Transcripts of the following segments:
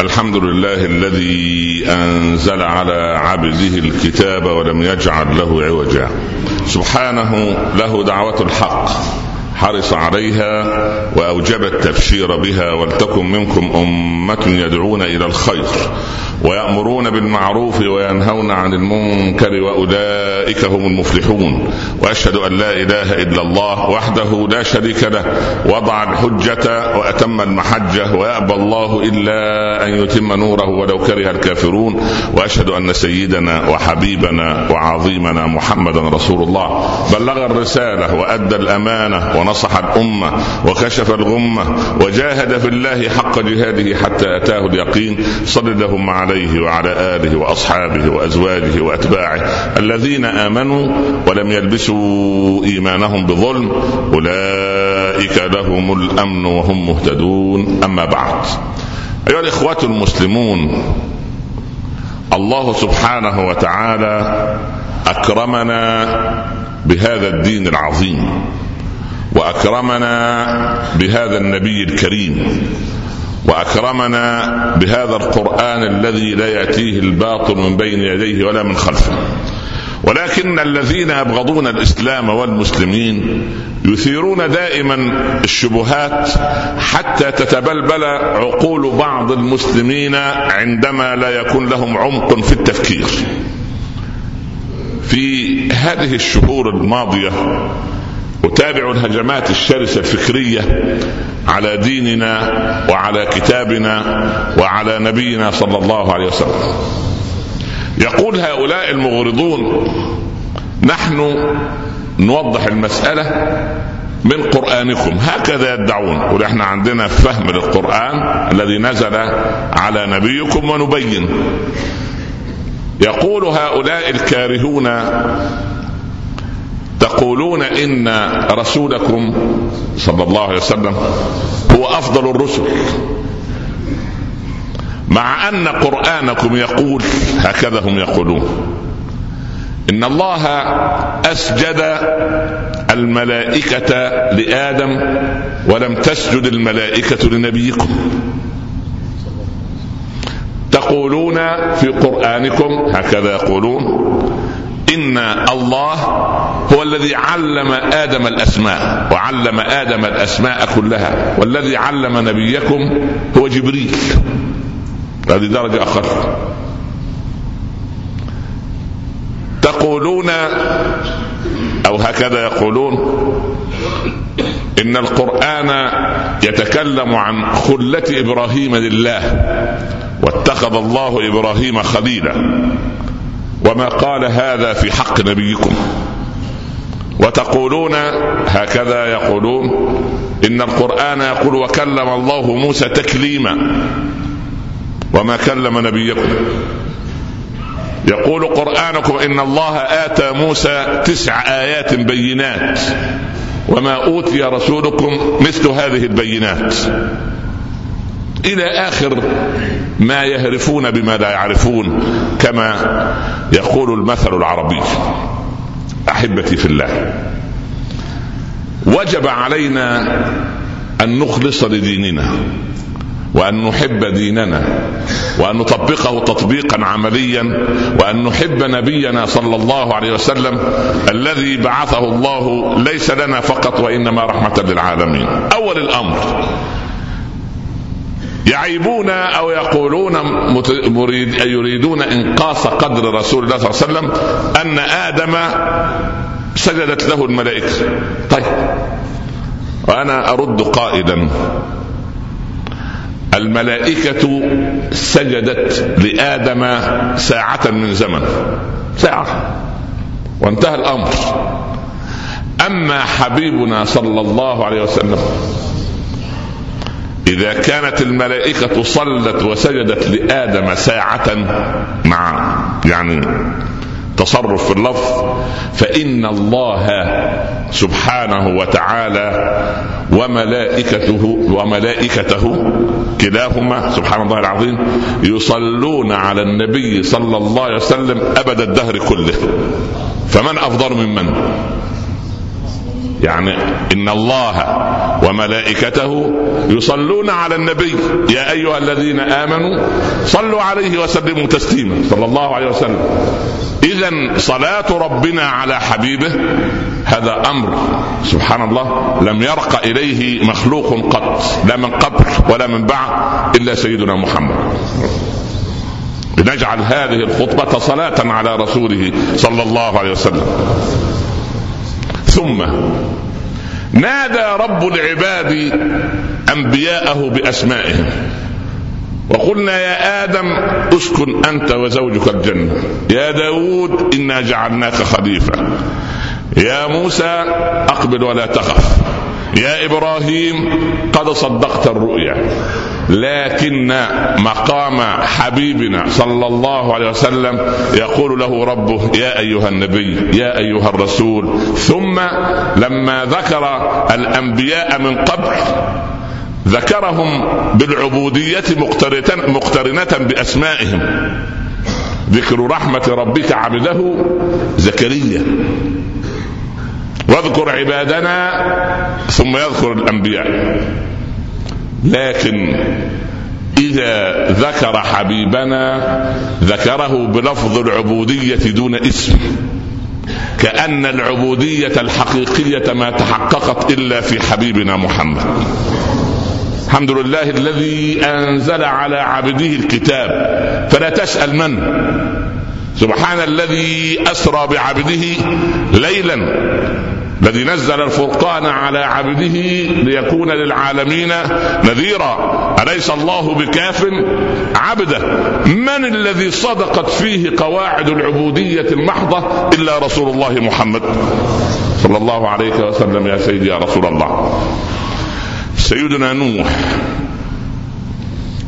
الحمد لله الذي أنزل على عبده الكتاب ولم يجعل له عوجا. سبحانه له دعوة الحق. حرص عليها وأوجب التبشير بها ولتكن منكم أمة يدعون إلى الخير ويأمرون بالمعروف وينهون عن المنكر وأولئك هم المفلحون وأشهد أن لا إله إلا الله وحده لا شريك له وضع الحجة وأتم المحجة ويأبى الله إلا أن يتم نوره ولو كره الكافرون وأشهد أن سيدنا وحبيبنا وعظيمنا محمدا رسول الله بلغ الرسالة وأدى الأمانة ونصح الأمة وكشف الغمة وجاهد في الله حق جهاده حتى أتاه اليقين. صل اللهم عليه وعلى آله وأصحابه وأزواجه وأتباعه الذين آمنوا ولم يلبسوا إيمانهم بظلم. أولئك لهم الأمن وهم مهتدون. أما بعد أيها الإخوة المسلمون الله سبحانه وتعالى أكرمنا بهذا الدين العظيم. وأكرمنا بهذا النبي الكريم وأكرمنا بهذا القرآن الذي لا يأتيه الباطل من بين يديه ولا من خلفه. ولكن الذين يبغضون الإسلام والمسلمين يثيرون دائما الشبهات حتى تتبلبل عقول بعض المسلمين عندما لا يكون لهم عمق في التفكير. في هذه الشهور الماضية اتابع الهجمات الشرسة الفكرية على ديننا وعلى كتابنا وعلى نبينا صلى الله عليه وسلم. يقول هؤلاء المغرضون نحن نوضح المسألة من قرآنكم. هكذا يدعون. إحنا عندنا فهم للقرآن الذي نزل على نبيكم ونبين. يقول هؤلاء الكارهون تقولون إن رسولكم صلى الله عليه وسلم هو أفضل الرسل. مع أن قرآنكم يقول هكذا هم يقولون. إن الله أسجد الملائكة لآدم ولم تسجد الملائكة لنبيكم. تقولون في قرآنكم هكذا يقولون. إن الله هو الذي علم آدم الأسماء وعلم آدم الأسماء كلها والذي علم نبيكم هو جبريل. هذه درجة أقل تقولون أو هكذا يقولون إن القرآن يتكلم عن خلة إبراهيم لله واتخذ الله إبراهيم خليلا. وما قال هذا في حق نبيكم. وتقولون هكذا يقولون. إن القرآن يقول وكلم الله موسى تكليما. وما كلم نبيكم. يقول قرآنكم إن الله آتى موسى تسع آيات بينات. وما أوتي رسولكم مثل هذه البينات. إلى آخر ما يهرفون بما لا يعرفون كما يقول المثل العربي أحبتي في الله. وجب علينا أن نخلص لديننا وأن نحب ديننا وأن نطبقه تطبيقا عمليا وأن نحب نبينا صلى الله عليه وسلم الذي بعثه الله ليس لنا فقط وإنما رحمة للعالمين. أول الأمر يعيبون أو يقولون مريد يريدون إنقاص قدر رسول الله صلى الله عليه وسلم أن آدم سجدت له الملائكة. طيب. وأنا أرد قائلا. الملائكة سجدت لآدم ساعة من زمن. ساعة. وانتهى الأمر. أما حبيبنا صلى الله عليه وسلم إذا كانت الملائكة صلت وسجدت لآدم ساعة مع يعني تصرف في اللفظ فإن الله سبحانه وتعالى وملائكته وملائكته كلاهما سبحان الله العظيم يصلون على النبي صلى الله عليه وسلم أبد الدهر كله. فمن أفضل ممن؟ يعني إن الله وملائكته يصلون على النبي. يا أيها الذين آمنوا صلوا عليه وسلموا تسليما. صلى الله عليه وسلم. اذا صلاة ربنا على حبيبه هذا أمر سبحان الله لم يرق إليه مخلوق قط لا من قبل ولا من بعد إلا سيدنا محمد. لنجعل هذه الخطبة صلاة على رسوله صلى الله عليه وسلم. ثم نادى رب العباد أنبياءه بأسمائهم وقلنا يا آدم اسكن أنت وزوجك الجنة يا داود إنا جعلناك خليفة يا موسى أقبل ولا تخف يا إبراهيم قد صدقت الرؤيا لكن مقام حبيبنا صلى الله عليه وسلم يقول له ربه يا أيها النبي يا أيها الرسول. ثم لما ذكر الأنبياء من قبل ذكرهم بالعبودية مقترنة بأسمائهم. ذكر رحمة ربك عبده زكريا. واذكر عبادنا ثم يذكر الأنبياء. لكن إذا ذكر حبيبنا ذكره بلفظ العبودية دون اسم كأن العبودية الحقيقية ما تحققت إلا في حبيبنا محمد. الحمد لله الذي أنزل على عبده الكتاب فلا تسأل من؟ سبحان الذي أسرى بعبده ليلا. الذي نزل الفرقان على عبده ليكون للعالمين نذيرا. أليس الله بكاف عبده؟ من الذي صدقت فيه قواعد العبودية المحضة إلا رسول الله محمد؟ صلى الله عليه وسلم يا سيدي يا رسول الله. سيدنا نوح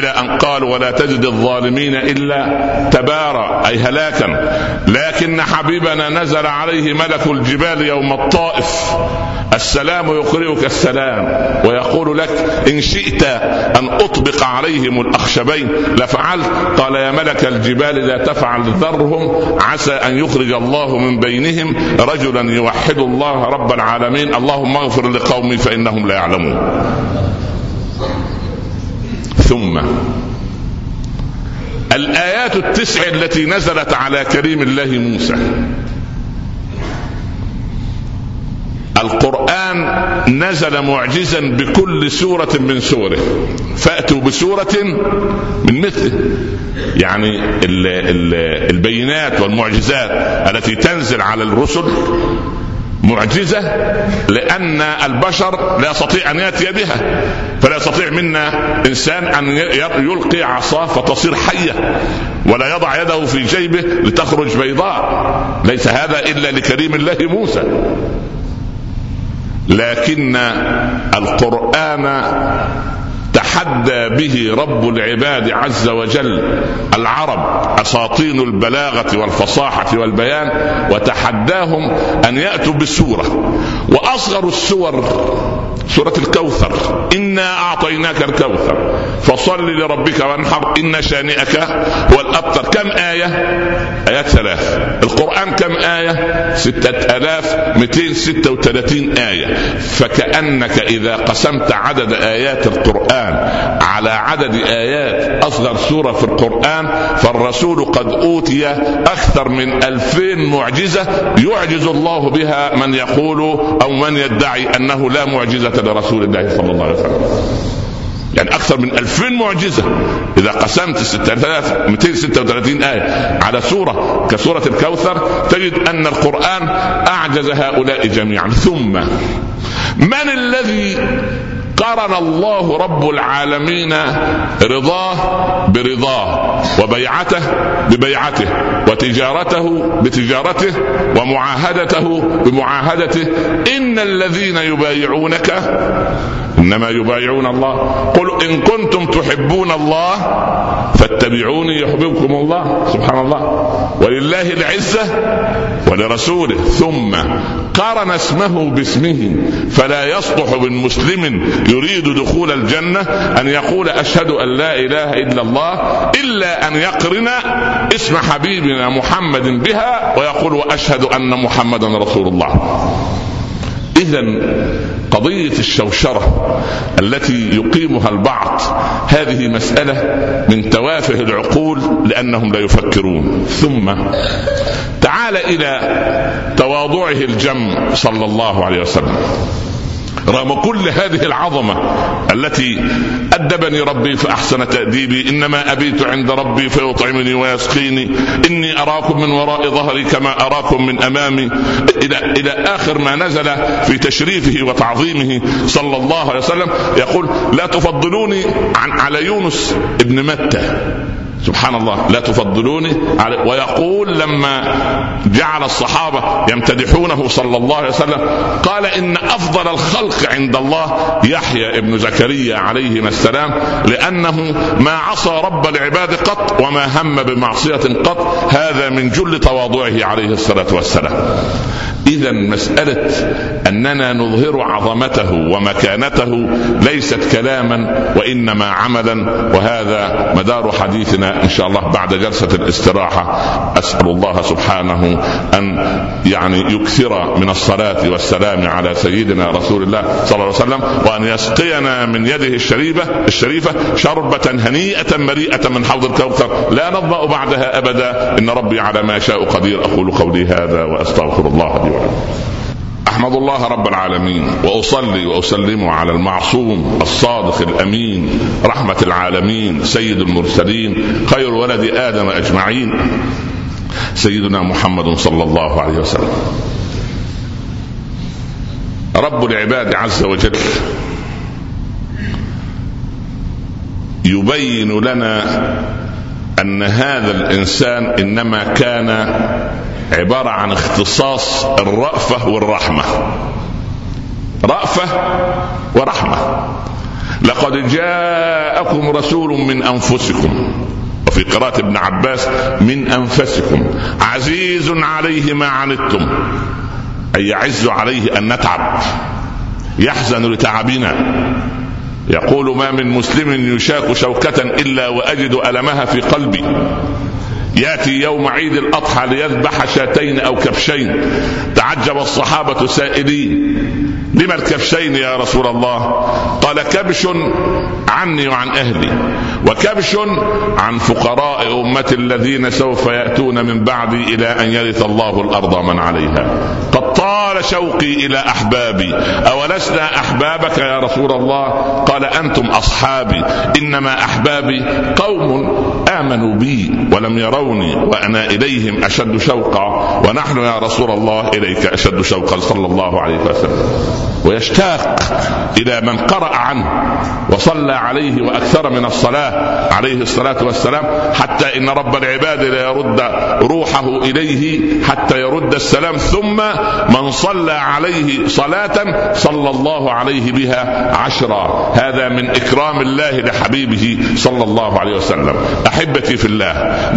إلى أن قال ولا تجد الظالمين إلا تبارا أي هلاكا. لكن حبيبنا نزل عليه ملك الجبال يوم الطائف. السلام يقرئك السلام ويقول لك إن شئت أن أطبق عليهم الأخشبين لفعلت. قال يا ملك الجبال لا تفعل ذرهم عسى أن يخرج الله من بينهم رجلا يوحد الله رب العالمين. اللهم اغفر لقومي فإنهم لا يعلمون. ثم الآيات التسع التي نزلت على كريم الله موسى. القرآن نزل معجزا بكل سورة من سوره. فأتوا بسورة من مثله. يعني ال ال البينات والمعجزات التي تنزل على الرسل. معجزة لأن البشر لا يستطيع أن يأتي بها. فلا يستطيع منا إنسان أن يلقي عصاه فتصير حية ولا يضع يده في جيبه لتخرج بيضاء. ليس هذا إلا لكريم الله موسى. لكن القرآن تحدى به رب العباد عز وجل العرب أساطين البلاغة والفصاحة والبيان وتحداهم أن يأتوا بسوره وأصغر السور سورة الكوثر إنا أعطيناك الكوثر فصل لربك وانحر إن شانئك هو الأبتر كم آية؟ آيات ثلاث القرآن كم آية؟ ستة آلاف مئتين ستة وثلاثين آية فكأنك إذا قسمت عدد آيات القرآن على عدد آيات أصغر سورة في القرآن فالرسول قد أوتي أكثر من ألفين معجزة يعجز الله بها من يقول أو من يدعي أنه لا معجزة لرسول الله صلى الله عليه وسلم. يعني أكثر من ألفين معجزة. إذا قسمت 236 آية على سورة كسورة الكوثر تجد أن القرآن أعجز هؤلاء جميعا. ثم من الذي قرن الله رب العالمين رضاه برضاه وبيعته ببيعته وتجارته بتجارته ومعاهدته بمعاهدته إن الذين يبايعونك إنما يبايعون الله. قل إن كنتم تحبون الله فاتبعوني يحببكم الله. سبحان الله. ولله العزة ولرسوله. ثم قارن اسمه باسمه فلا يصلح من مسلم يريد دخول الجنة أن يقول أشهد أن لا إله إلا الله إلا أن يقرن اسم حبيبنا محمد بها ويقول واشهد أن محمدا رسول الله. اذا قضية الشوشرة التي يقيمها البعض هذه مسألة من توافه العقول لأنهم لا يفكرون. ثم تعال إلى تواضعه الجم صلى الله عليه وسلم. رغم كل هذه العظمة التي أدبني ربي فأحسن تأديبي إنما أبيت عند ربي فيطعمني ويسقيني. إني أراكم من وراء ظهري كما أراكم من أمامي. إلى إلى آخر ما نزل في تشريفه وتعظيمه صلى الله عليه وسلم يقول لا تفضلوني عن على يونس ابن متى. سبحان الله لا تفضلوني ويقول لما جعل الصحابة يمتدحونه صلى الله عليه وسلم قال إن أفضل الخلق عند الله يحيى ابن زكريا عليهما السلام لأنه ما عصى رب العباد قط وما هم بمعصية قط هذا من جل تواضعه عليه الصلاة والسلام. إذا مسألة أننا نظهر عظمته ومكانته ليست كلاما وإنما عملا وهذا مدار حديثنا إن شاء الله بعد جلسة الاستراحة. أسأل الله سبحانه أن يعني يكثر من الصلاة والسلام على سيدنا رسول الله صلى الله عليه وسلم وأن يسقينا من يده الشريفة الشريفة شربة هنيئة مريئة من حوض الكوثر لا نظمأ بعدها أبدا. إن ربي على ما شاء قدير. أقول قولي هذا وأستغفر الله لي ولكم. أحمد الله رب العالمين وأصلي وأسلم على المعصوم الصادق الأمين رحمة العالمين سيد المرسلين خير ولد آدم أجمعين. سيدنا محمد صلى الله عليه وسلم. رب العباد عز وجل يبين لنا أن هذا الإنسان إنما كان عبارة عن اختصاص الرأفة والرحمة. رأفة ورحمة. لقد جاءكم رسول من أنفسكم وفي قراءة ابن عباس من أنفسكم. عزيز عليه ما عنتم أي يعز عليه أن نتعب. يحزن لتعبنا. يقول ما من مسلم يشاك شوكة إلا وأجد ألمها في قلبي. ياتي يوم عيد الأضحى ليذبح شاتين أو كبشين. تعجب الصحابة سائلين. لما الكبشين يا رسول الله؟ قال كبش عني وعن أهلي وكبش عن فقراء امتي الذين سوف يأتون من بعدي إلى أن يرث الله الأرض من عليها. قد طال شوقي إلى أحبابي أولسنا أحبابك يا رسول الله؟ قال أنتم أصحابي إنما أحبابي قوم آمنوا بي ولم يروني وأنا إليهم أشد شوقا ونحن يا رسول الله إليك أشد شوقا صلى الله عليه وسلم. ويشتاق إلى من قرأ عنه وصلى عليه وأكثر من الصلاة عليه الصلاة والسلام حتى إن رب العباد لا يرد روحه إليه حتى يرد السلام. ثم من صلى عليه صلاة صلى الله عليه بها عشرا. هذا من إكرام الله لحبيبه صلى الله عليه وسلم. أحبتي في الله.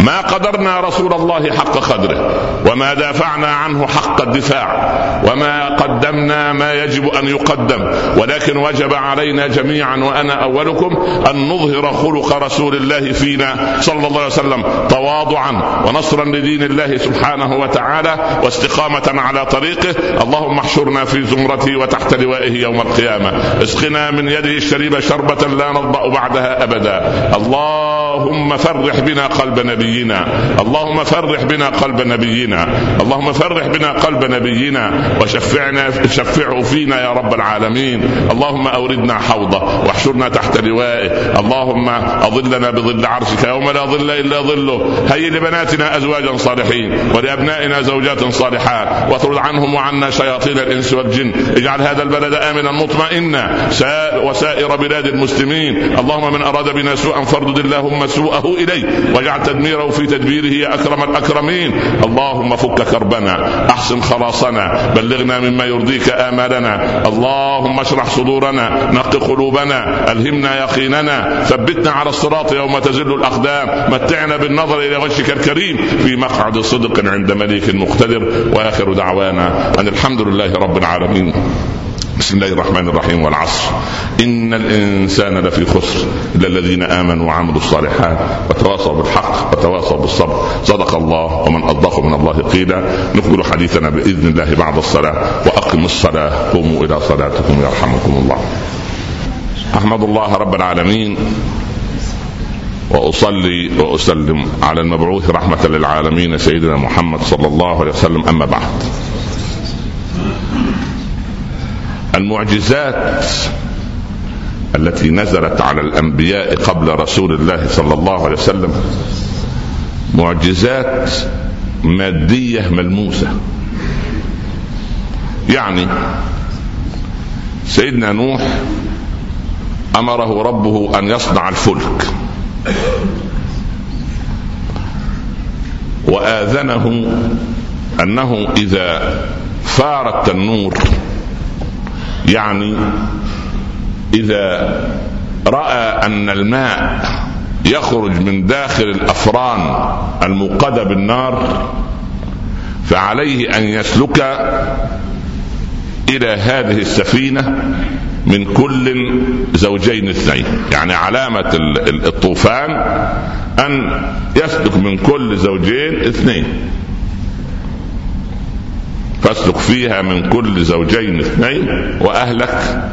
ما قدرنا رسول الله حق قدره وما دافعنا عنه حق الدفاع وما قدمنا ما يجب أن يقدم. ولكن وجب علينا جميعا وأنا أولكم أن نظهر خلق رسول الله فينا صلى الله عليه وسلم تواضعا ونصرا لدين الله سبحانه وتعالى واستقامة على طريقه. اللهم احشرنا في زمرته وتحت لوائه يوم القيامة. اسقنا من يده الشريف شربة لا نضأ بعدها ابدا. اللهم فرح بنا قلب نبينا. اللهم فرح بنا قلب نبينا. اللهم فرح بنا قلب نبينا. وشفعنا شفعه فينا يا رب العالمين. اللهم أوردنا حوضه واحشرنا تحت لوائه. اللهم أظلنا بظل عرشك يوم لا ظل إلا ظله. هيئ لبناتنا أزواجا صالحين ولأبنائنا زوجات صالحات. واطرد عنهم وعنا شياطين الإنس والجن. اجعل هذا البلد آمنا مطمئنا. وسائر بلاد المسلمين. اللهم من أراد بنا سوءا فاردد اللهم سوءه إليه. واجعل تدميره في تدبيره يا أكرم الأكرمين. اللهم فك كربنا أحسن خلاصنا بلغنا مما يرضيك آمالنا. اللهم اشرح صدورنا نق قلوبنا ألهمنا يقيننا. ثبتنا على الصراط يوم تزل الأقدام. متعنا بالنظر إلى وجهك الكريم. في مقعد صدق عند مليك مقتدر. وآخر دعوانا أن الحمد لله رب العالمين. بسم الله الرحمن الرحيم والعصر. إن الإنسان لفي خسر. إلا الذين آمنوا وعملوا الصالحات وتواصوا بالحق وتواصوا بالصبر. صدق الله ومن أصدق من الله قيلا. نكمل حديثنا بإذن الله بعد الصلاة وأقم الصلاة. قوموا إلى صلاتكم يرحمكم الله. أحمد الله رب العالمين. وأصلي وأسلم على المبعوث رحمة للعالمين سيدنا محمد صلى الله عليه وسلم. أما بعد. المعجزات التي نزلت على الأنبياء قبل رسول الله صلى الله عليه وسلم معجزات مادية ملموسة. يعني سيدنا نوح أمره ربه أن يصنع الفلك وآذنه أنه إذا فار التنور يعني إذا رأى أن الماء يخرج من داخل الأفران الموقدة بالنار فعليه أن يسلك إلى هذه السفينة من كل زوجين اثنين. يعني علامة الطوفان أن يسلك من كل زوجين اثنين. فاسلك فيها من كل زوجين اثنين وأهلك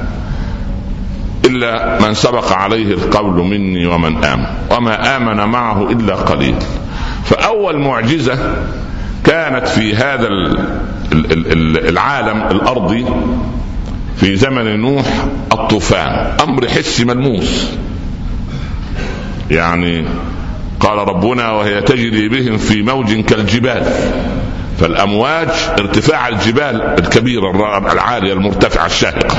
إلا من سبق عليه القول مني ومن آمن وما آمن معه إلا قليل. فأول معجزة كانت في هذا العالم الأرضي في زمن نوح الطوفان أمر حسي ملموس. يعني قال ربنا وهي تجري بهم في موج كالجبال. فالامواج ارتفاع الجبال الكبيره العاليه المرتفعه الشاهقه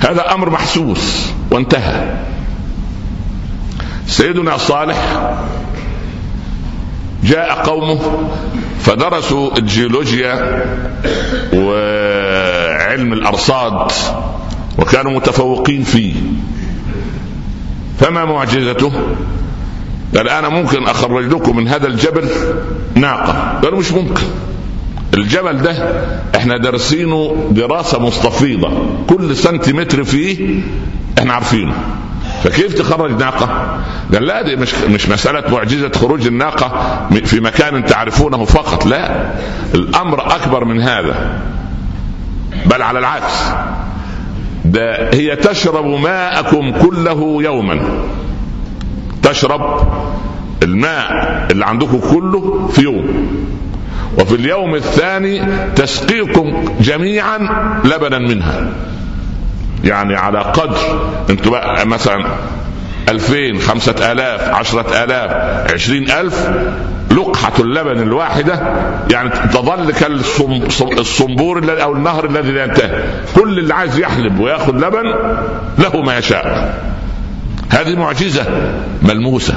هذا أمر محسوس وانتهى. سيدنا صالح جاء قومه فدرسوا الجيولوجيا وعلم الأرصاد وكانوا متفوقين فيه. فما معجزته؟ قال أنا ممكن أخرج لكم من هذا الجبل ناقة. قالوا مش ممكن. الجبل ده إحنا دارسينه دراسة مستفيضة. كل سنتيمتر فيه إحنا عارفينه. فكيف تخرج ناقة؟ قال لا دي مش مش مسألة معجزة خروج الناقة في مكان تعرفونه فقط لا. الأمر أكبر من هذا. بل على العكس. ده هي تشرب ماءكم كله يوما. تشرب الماء اللي عندكم كله في يوم. وفي اليوم الثاني تسقيكم جميعا لبنا منها. يعني على قدر أنتوا بقى مثلا ألفين خمسة آلاف عشرة آلاف عشرين ألف لقحة اللبن الواحدة. يعني تظل كالصنبور أو النهر الذي لا ينتهي. كل اللي عايز يحلب وياخذ لبن له ما يشاء. هذه معجزة ملموسة.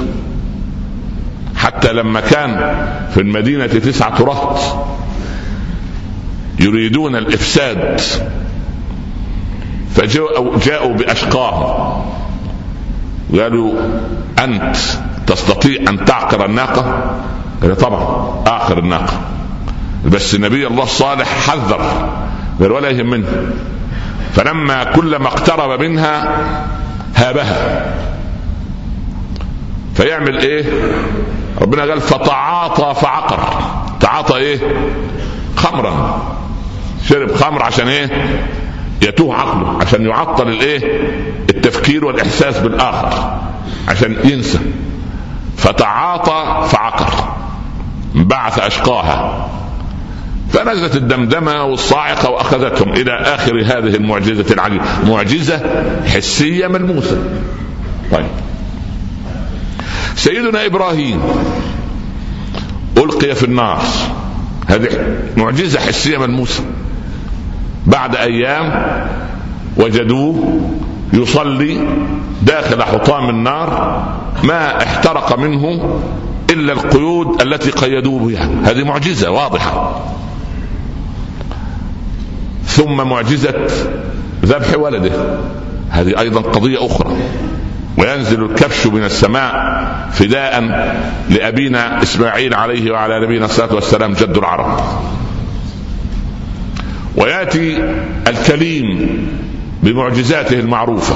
حتى لما كان في المدينة تسعة رهط يريدون الإفساد فجاءوا جاءوا بأشقاهم. قالوا أنت تستطيع أن تعقر الناقة؟ قال طبعا أعقر الناقة. بس نبي الله الصالح حذر قال ولا يهمني فلما كلما اقترب منها هابها. فيعمل إيه؟ ربنا قال فتعاطى فعقر. تعاطى إيه؟ خمرا. شرب خمر عشان إيه؟ يتوه عقله عشان يعطل الإيه؟ التفكير والإحساس بالآخر عشان ينسى. فتعاطى فعقر. بعث أشقاها. فنزلت الدمدمة والصاعقة وأخذتهم إلى آخر هذه المعجزة العجيبة. معجزة حسية ملموسة. طيب. سيدنا إبراهيم ألقي في النار. هذه معجزة حسية ملموسة. بعد أيام وجدوه يصلي داخل حطام النار ما احترق منه إلا القيود التي قيدوه بها. هذه معجزة واضحة. ثم معجزة ذبح ولده. هذه أيضا قضية أخرى. وينزل الكبش من السماء فداء لأبينا إسماعيل عليه وعلى نبينا الصلاة والسلام جد العرب. ويأتي الكليم بمعجزاته المعروفة.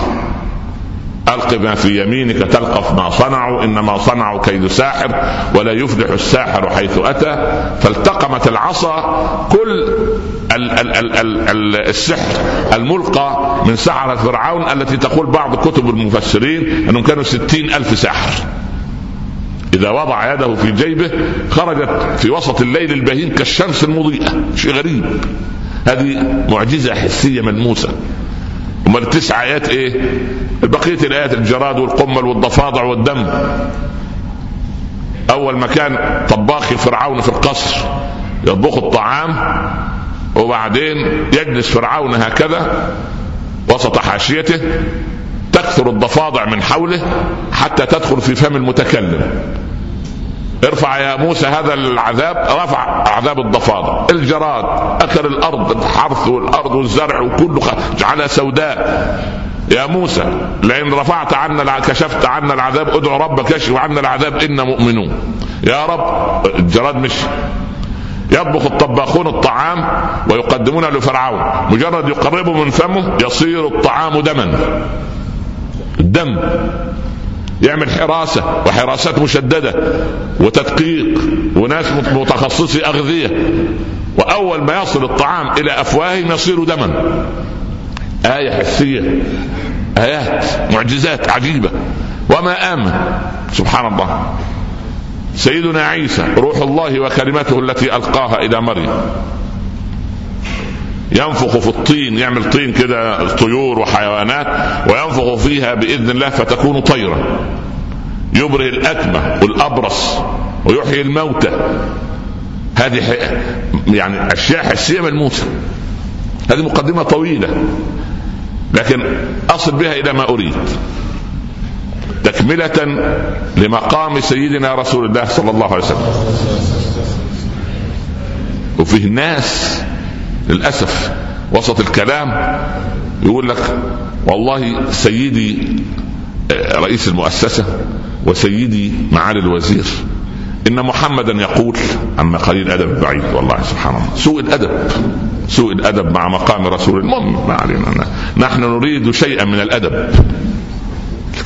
ألق ما في يمينك تلقف ما صنعوا إنما صنعوا كيد ساحر ولا يفلح الساحر حيث أتى. فالتقمت العصا كل ال ال ال ال ال السحر الملقى من سحرة فرعون التي تقول بعض كتب المفسرين أنهم كانوا ستين ألف ساحر إذا وضع يده في جيبه خرجت في وسط الليل البهيم كالشمس المضيئة. شيء غريب. هذه معجزة حسية ملموسة. أمال التسع آيات إيه؟ بقية الآيات الجراد والقمل والضفادع والدم. أول ما كان طباخ فرعون في القصر يطبخ الطعام. وبعدين يجلس فرعون هكذا وسط حاشيته تكثر الضفادع من حوله حتى تدخل في فم المتكلم. ارفع يا موسى هذا العذاب رفع عذاب الضفادع. الجراد أكل الأرض الحرث والأرض والزرع وكله جعلها سوداء. يا موسى لئن رفعت عنا كشفت عنا العذاب ادعو ربك يشفي عنا العذاب إنا مؤمنون. يا رب الجراد مش يطبخ الطباخون الطعام ويقدمونه لفرعون. مجرد يقربه من فمه يصير الطعام دما. الدم. يعمل حراسة وحراسات مشددة وتدقيق. وناس متخصصي أغذية. وأول ما يصل الطعام إلى أفواههم يصير دما. آية حسية. آيات معجزات عجيبة. وما آمن. سبحان الله. سيدنا عيسى روح الله وكلمته التي ألقاها إلى مريم. ينفخ في الطين يعمل طين كده طيور وحيوانات وينفخ فيها بإذن الله فتكون طيرا. يبرئ الأكمة والأبرص ويحيي الموتى. هذه يعني أشياء حسية ملموسه هذه مقدمة طويلة لكن أصل بها إلى ما أريد. تكملة لمقام سيدنا رسول الله صلى الله عليه وسلم. وفيه ناس للأسف وسط الكلام يقول لك والله سيدي آه، رئيس المؤسسة وسيدي معالي الوزير. إن محمدا يقول عما قليل ادب بعيد والله سبحان الله. سوء الأدب سوء الأدب مع مقام رسول المهم ما علينا. نحن نريد شيئا من الأدب.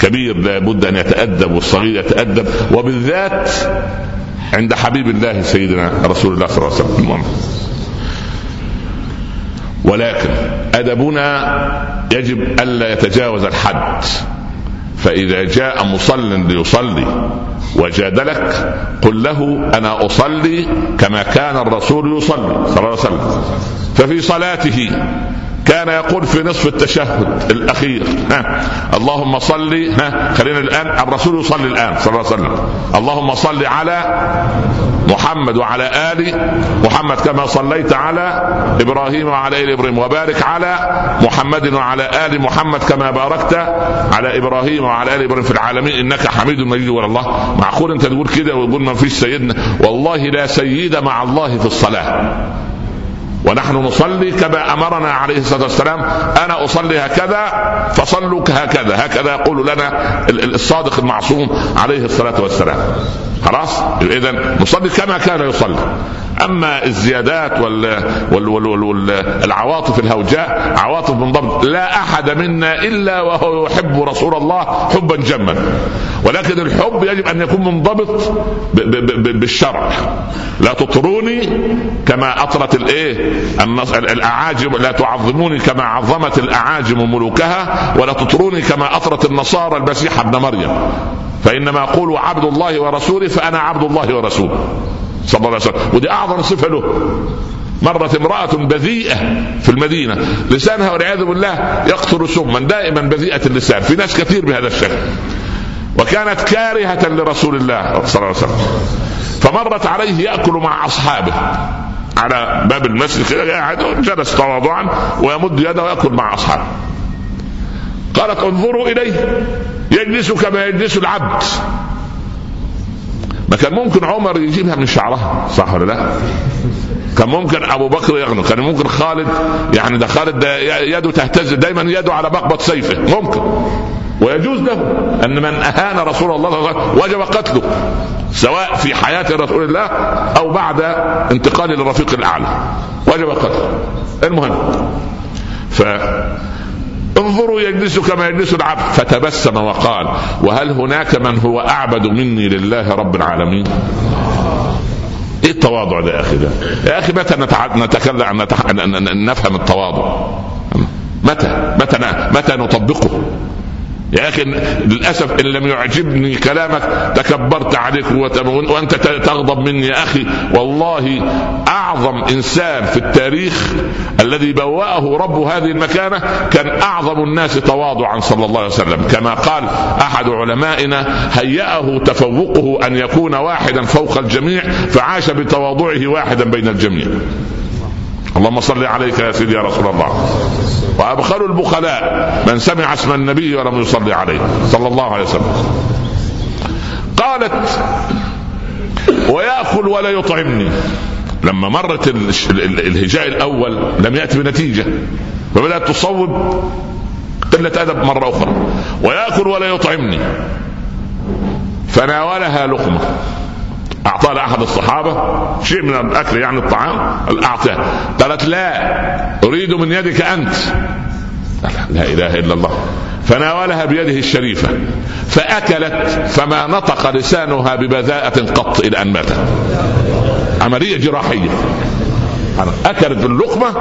الكبير لابد أن يتأدب والصغير يتأدب. وبالذات عند حبيب الله سيدنا رسول الله صلى الله عليه وسلم. ولكن أدبنا يجب ألا يتجاوز الحد. فإذا جاء مصل ليصلي وجادلك قل له أنا أصلي كما كان الرسول يصلي صلى الله عليه وسلم. ففي صلاته كان يقول في نصف التشهد الأخير ها اللهم صل ها خلينا الآن الرسول يصلي الآن صلى الله عليه وسلم. اللهم صل على محمد وعلى آل محمد كما صليت على إبراهيم وعلى آل إبراهيم وبارك على محمد وعلى آل محمد كما باركت على إبراهيم وعلى آل إبراهيم في العالمين. إنك حميد مجيد ولا الله معقول أنت تقول كده ويقول ما فيش سيدنا؟ والله لا سيد مع الله في الصلاة. ونحن نصلي كما أمرنا عليه الصلاة والسلام. أنا أصلي هكذا فصلوا هكذا. هكذا يقول لنا الصادق المعصوم عليه الصلاة والسلام. خلاص؟ اذا نصلي كما كان يصلي. أما الزيادات وال... وال... وال... وال... العواطف الهوجاء عواطف منضبط لا أحد منا إلا وهو يحب رسول الله حبا جما. ولكن الحب يجب أن يكون منضبط. بالشرع. لا تطروني كما أطرت الإيه. الاعاجم لا تعظموني كما عظمت الأعاجم ملوكها ولا تطروني كما أطرت النصارى المسيح ابن مريم. فإنما أقول عبد الله ورسوله فأنا عبد الله ورسوله. صلى الله عليه وسلم. ودي أعظم صفة له. مرت امرأة بذيئة في المدينة. لسانها والعياذ بالله يقطر سما دائما بذيئة اللسان. في ناس كثير بهذا الشكل. وكانت كارهة لرسول الله صلى الله عليه وسلم. فمرت عليه يأكل مع أصحابه. على باب المسجد كده قاعد جلس تواضعا ويمد يده ويأكل مع أصحابه. قالت انظروا إليه يجلس كما يجلس العبد. ما كان ممكن عمر يجيبها من شعرها صح ولا لا؟ كان ممكن أبو بكر يغنو كان ممكن خالد يعني ده خالد ده يده تهتز دايما يده على مقبض سيفه ممكن. ويجوز له أن من أهان رسول الله صلى الله عليه وسلم وجب قتله سواء في حياة رسول الله أو بعد انتقاله للرفيق الأعلى وجب قتله. المهم ف انظروا يجلس كما يجلس العبد. فتبسم وقال وهل هناك من هو أعبد مني لله رب العالمين؟ إيه التواضع ده يا أخي ده؟ يا أخي متى نتكلم عن نفهم التواضع؟ متى؟ متى متى نطبقه؟ يا أخي للأسف إن لم يعجبني كلامك تكبرت عليك وأنت تغضب مني يا أخي. والله أعظم إنسان في التاريخ الذي بوأه رب هذه المكانة كان أعظم الناس تواضعا صلى الله عليه وسلم. كما قال أحد علمائنا هيأه تفوقه أن يكون واحدا فوق الجميع فعاش بتواضعه واحدا بين الجميع. اللهم صل عليك يا سيدي يا رسول الله. وأبخل البخلاء من سمع اسم النبي ولم يصلي عليه. صلى الله عليه وسلم. قالت ويأكل ولا يطعمني. لما مرت الهجاء الأول لم يأتي بنتيجة. فبدأت تصوب قله أدب مرة أخرى. ويأكل ولا يطعمني. فناولها لقمة. اعطاه لاحد الصحابة شيء من الأكل يعني الطعام اعطاه قالت لا أريد من يدك أنت. لا إله إلا الله. فناولها بيده الشريفة فأكلت فما نطق لسانها ببذاءة قط إلى أن ماتت. عملية جراحية. أكلت اللقمه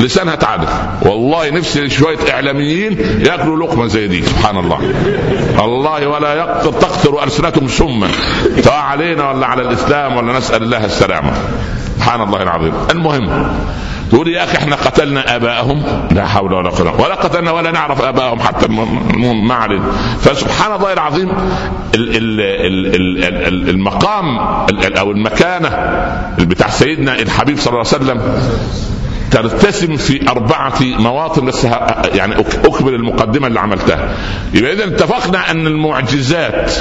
لسانها تعدل. والله نفسي شوية إعلاميين يأكلوا لقمة زي دي سبحان الله. الله ولا يقتل تقتل ألسنتهم سما سواء علينا ولا على الإسلام ولا نسأل الله السلامة. سبحان الله العظيم. المهم تقول يا أخي إحنا قتلنا آباءهم. لا حول ولا قوة. ولا قتلنا ولا نعرف آباءهم حتى ما علينا. فسبحان الله العظيم المقام أو المكانة بتاع سيدنا الحبيب صلى الله عليه وسلم ترتسم في أربعة مواطن بس يعني أكمل المقدمة اللي عملتها. يبقى إذا اتفقنا أن المعجزات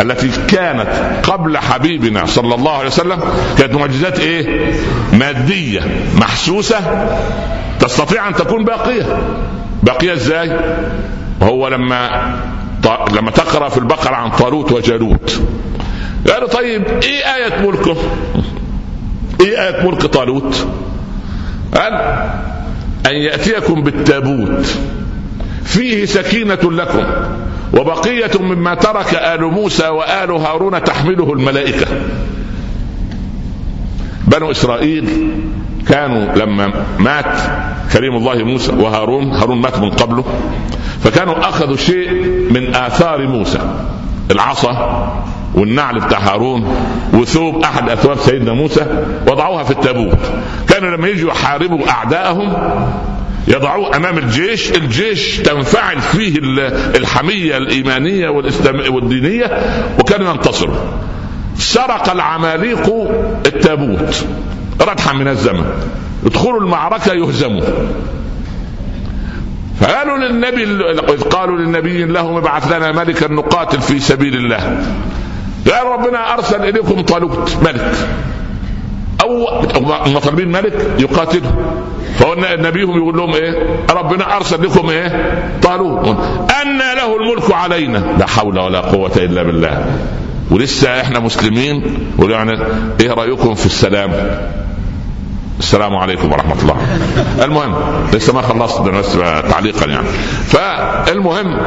التي كانت قبل حبيبنا صلى الله عليه وسلم كانت معجزات إيه؟ مادية محسوسة تستطيع أن تكون باقية. باقية إزاي؟ وهو لما لما تقرأ في البقرة عن طالوت وجالوت. قالوا طيب إيه آية ملكه؟ إيه آية ملك طالوت؟ قال أن يأتيكم بالتابوت. فيه سكينة لكم وبقية مما ترك آل موسى وآل هارون تحمله الملائكة. بنو إسرائيل كانوا لما مات كريم الله موسى وهارون هارون مات من قبله فكانوا أخذوا شيء من آثار موسى العصا والنعل بتاع هارون وثوب أحد أثواب سيدنا موسى وضعوها في التابوت. كانوا لما يجوا يحاربوا أعدائهم يضعوه أمام الجيش الجيش تنفعل فيه الحمية الإيمانية والدينية وكانوا ينتصروا. سرق العماليق التابوت. ردحا من الزمن. يدخلوا المعركة يهزموا. فقالوا للنبي إذ قالوا للنبي لهم ابعث لنا ملكا نقاتل في سبيل الله. قال ربنا أرسل إليكم طالوت ملك. أو هم طالبين ملك يقاتله فقلنا نبيهم يقول لهم إيه؟ ربنا أرسل لكم إيه؟ طالوت. أن له الملك علينا. لا حول ولا قوة إلا بالله. ولسه إحنا مسلمين. ويعني إيه رأيكم في السلام؟ السلام عليكم ورحمة الله. المهم لسه ما خلصت بس تعليقا يعني. فالمهم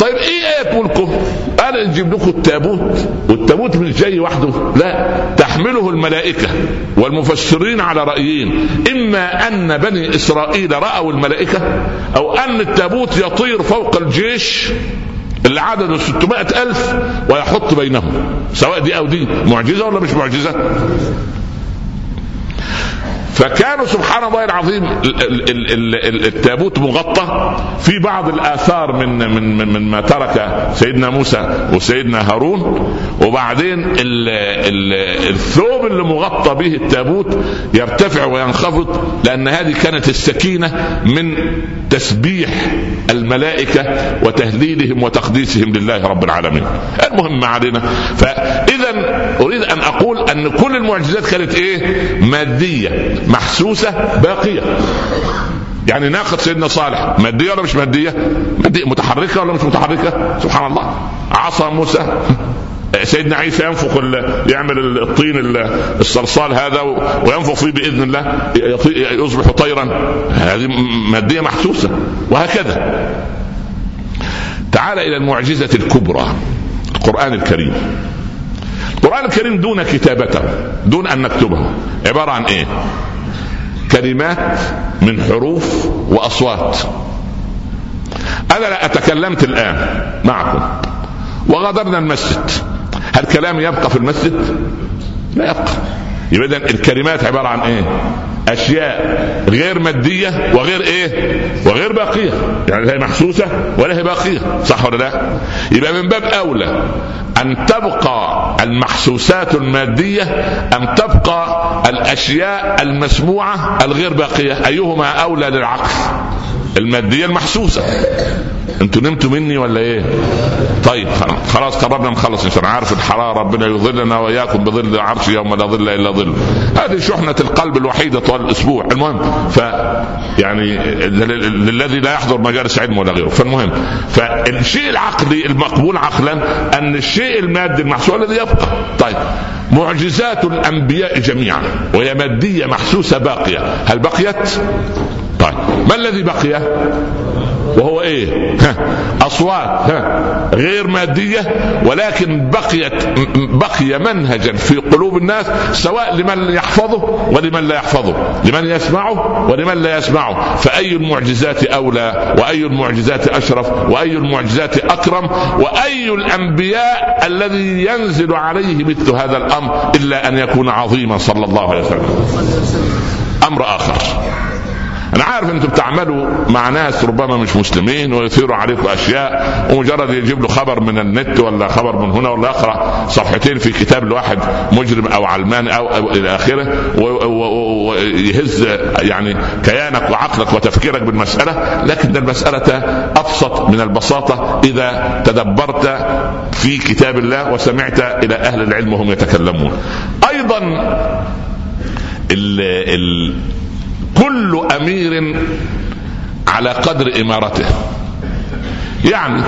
طيب إيه آية ملكه؟ قال نجيب لكم التابوت. والتابوت مش جاي وحده. لا تحمله الملائكة والمفسرين على رأيين. إما أن بني إسرائيل رأوا الملائكة أو أن التابوت يطير فوق الجيش اللي عدده 600 ألف ويحط بينهم. سواء دي أو دي معجزة ولا مش معجزة؟ فكانوا سبحان الله العظيم التابوت مغطى في بعض الآثار من من من, من ما ترك سيدنا موسى وسيدنا هارون وبعدين ال ال الثوب اللي مغطى به التابوت يرتفع وينخفض لأن هذه كانت السكينة من تسبيح الملائكة وتهليلهم وتقديسهم لله رب العالمين. المهم ما علينا فإذا أريد أن أقول أن كل المعجزات كانت إيه؟ مادية محسوسة باقية. يعني ناقة سيدنا صالح مادية ولا مش مادية؟ مادية متحركة ولا مش متحركة؟ سبحان الله. عصا موسى. سيدنا عيسى ينفخ يعمل الطين الصلصال هذا وينفخ فيه بإذن الله. يصبح طيرا. هذه مادية محسوسة. وهكذا. تعال إلى المعجزة الكبرى القرآن الكريم. القرآن الكريم دون كتابته دون أن نكتبه. عبارة عن إيه؟ كلمات من حروف وأصوات. أنا لا أتكلمت الآن معكم. وغادرنا المسجد. هل كلام يبقى في المسجد؟ لا يبقى. يبقى اذا الكلمات عبارة عن إيه؟ أشياء غير مادية وغير إيه؟ وغير باقية. يعني هي محسوسة ولا هي باقية. صح ولا لا؟ يبقى من باب أولى أن تبقى المحسوسات المادية ام تبقى الأشياء المسموعة الغير باقية. أيهما أولى للعقل المادية المحسوسة. أنتوا نمتوا مني ولا إيه؟ طيب خلاص قربنا نخلص ان شاء الله. عارف الحرارة ربنا يظلنا وإياكم بظل العرش يوم لا ظل إلا ظل. هذه شحنة القلب الوحيدة طوال الأسبوع. المهم ف يعني للذي لا يحضر مجالس علم ولا غيره. فالمهم فالشيء العقلي المقبول عقلا أن الشيء المادي المحسوس الذي يبقى. طيب معجزات الأنبياء جميعا وهي مادية محسوسة باقية. هل بقيت؟ طيب ما الذي بقي؟ وهو إيه؟ أصوات غير مادية ولكن بقيت بقي منهجا في قلوب الناس سواء لمن يحفظه ولمن لا يحفظه لمن يسمعه ولمن لا يسمعه. فأي المعجزات أولى؟ وأي المعجزات أشرف؟ وأي المعجزات أكرم؟ وأي الأنبياء الذي ينزل عليه مثل هذا الأمر إلا أن يكون عظيما صلى الله عليه وسلم؟ أمر آخر. أنا عارف أنتم بتعملوا مع ناس ربما مش مسلمين ويثيروا عليكم أشياء ومجرد يجيب له خبر من النت ولا خبر من هنا ولا يقرا صفحتين في كتاب لواحد مجرم أو علمان أو, أو إلى آخره ويهز يعني كيانك وعقلك وتفكيرك بالمسألة لكن المسألة أبسط من البساطة إذا تدبرت في كتاب الله وسمعت إلى أهل العلم وهم يتكلمون. أيضا ال ال كل أمير على قدر إمارته. يعني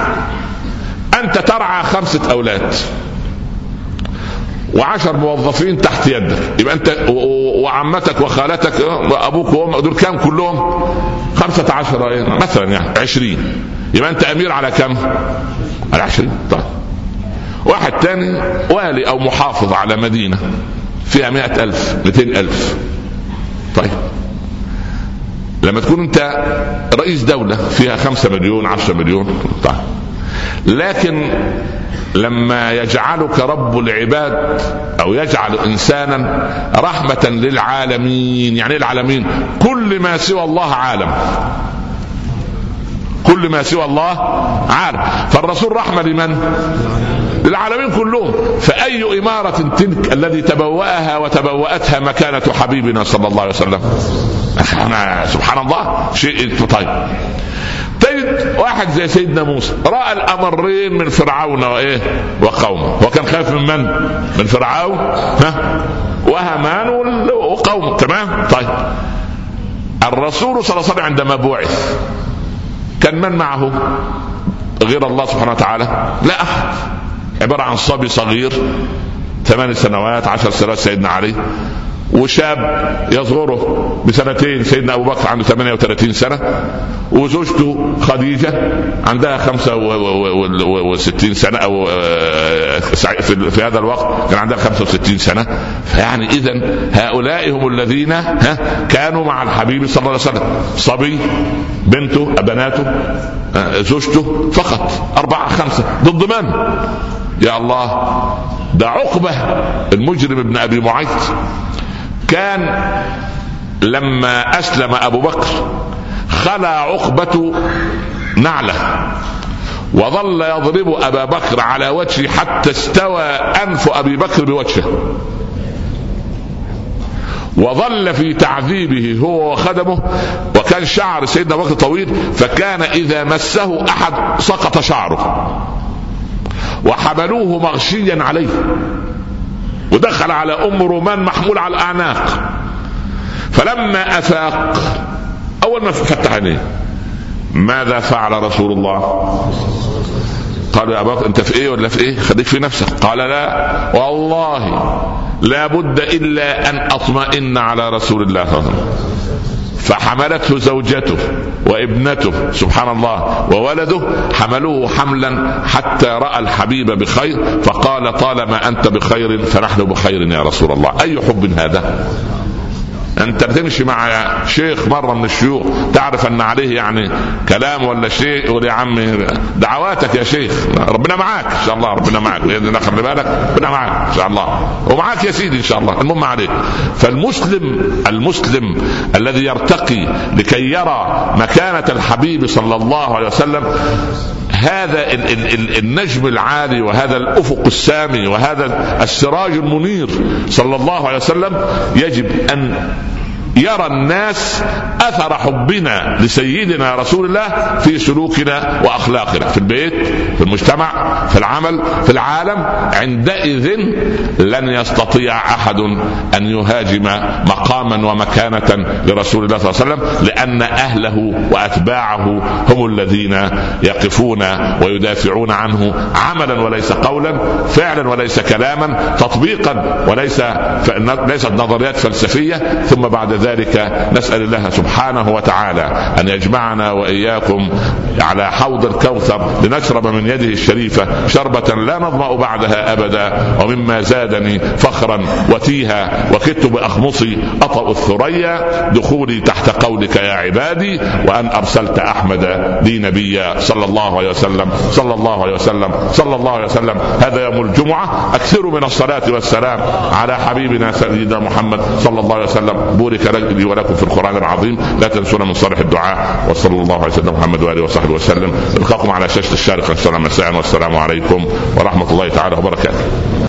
أنت ترعى خمسة أولاد وعشر موظفين تحت يدك. يبقى أنت وعمتك وخالتك وابوك وأمك دول كام كلهم؟ خمسة عشر مثلا يعني عشرين. يبقى أنت أمير على كم؟ على عشرين. طيب. واحد تاني والي أو محافظ على مدينة فيها مئة ألف مئتين ألف. طيب. لما تكون انت رئيس دولة فيها خمسة مليون عشرة مليون طيب. لكن لما يجعلك رب العباد أو يجعل إنسانا رحمة للعالمين يعني إيه العالمين؟ كل ما سوى الله عالم. كل ما سوى الله عالم. فالرسول رحمة لمن؟ للعالمين كلهم. فأي إمارة تلك الذي تبوأها وتبوأتها مكانة حبيبنا صلى الله عليه وسلم؟ سبحان الله شيء طيب. تجد واحد زي سيدنا موسى رأى الأمرين من فرعون وإيه؟ وقومه. هو كان خايف من من؟ من فرعون؟ ها؟ وهامان وقومه. تمام؟ طيب. الرسول صلى الله عليه وسلم عندما بعث كان من معه؟ غير الله سبحانه وتعالى؟ لا. احد عبارة عن صبي صغير ثمان سنوات عشر سنوات سيدنا علي. وشاب يصغره بسنتين سيدنا أبو بكر عنده 38 سنة. وزوجته خديجة عندها 65 سنة أو آه، في هذا الوقت كان عندها 65 سنة. فيعني اذا هؤلاء هم الذين كانوا مع الحبيب صلى الله عليه وسلم. صبي بنته بناته آه، زوجته فقط أربعة خمسة ضد من؟ يا الله ده عقبة المجرم ابن أبي معيط كان لما أسلم أبو بكر خلع عقبة نعله وظل يضرب أبا بكر على وجهه حتى استوى أنف أبي بكر بوجهه. وظل في تعذيبه هو وخدمه وكان شعر سيدنا بكر طويل فكان إذا مسه أحد سقط شعره. وحملوه مغشيا عليه. ودخل على أم رومان محمول على الأعناق. فلما أفاق أول ما فتح عينيه ماذا فعل رسول الله؟ قالوا يا أبا أنت في إيه ولا في إيه؟ خليك في نفسك. قال لا. والله لا بد إلا أن أطمئن على رسول الله صلى الله عليه وسلم. فحملته زوجته وابنته سبحان الله وولده حملوه حملا حتى رأى الحبيب بخير فقال طالما أنت بخير فنحن بخير يا رسول الله. أي حب هذا؟ انت بتمشي مع شيخ مرة من الشيوخ تعرف أن عليه يعني كلام ولا شيء؟ يقول يا عمي دعواتك يا شيخ. ربنا معاك إن شاء الله ربنا معاك. بإذن الله خلي بالك ربنا معاك إن شاء الله. ومعاك يا سيدي إن شاء الله. المهم عليك. فالمسلم المسلم الذي يرتقي لكي يرى مكانة الحبيب صلى الله عليه وسلم هذا النجم العالي وهذا الأفق السامي وهذا السراج المنير صلى الله عليه وسلم يجب أن يرى الناس أثر حبنا لسيدنا رسول الله في سلوكنا وأخلاقنا في البيت في المجتمع في العمل في العالم. عندئذ لن يستطيع أحد أن يهاجم مقاما ومكانة لرسول الله صلى الله عليه وسلم لأن أهله وأتباعه هم الذين يقفون ويدافعون عنه عملا وليس قولا فعلا وليس كلاما تطبيقا وليس ليست نظريات فلسفية. ثم بعد ذلك ذلك نسأل الله سبحانه وتعالى أن يجمعنا وإياكم على حوض الكوثر لنشرب من يده الشريفة شربة لا نظمأ بعدها أبدا ومما زادني فخرا وتيها وكدت بأخمصي أطأ الثريا دخولي تحت قولك يا عبادي وأن أرسلت أحمد لي نبيا صلى الله عليه وسلم صلى الله عليه وسلم صلى الله عليه وسلم. هذا يوم الجمعة أكثروا من الصلاة والسلام على حبيبنا سيدنا محمد صلى الله عليه وسلم. بورك لي ولكم في القرآن العظيم. لا تنسونا من صالح الدعاء. وصلى الله على سيدنا محمد وآله وصحبه وسلم. نلقاكم على شاشة الشارقة. إن شاء الله مساء والسلام عليكم ورحمة الله تعالى وبركاته.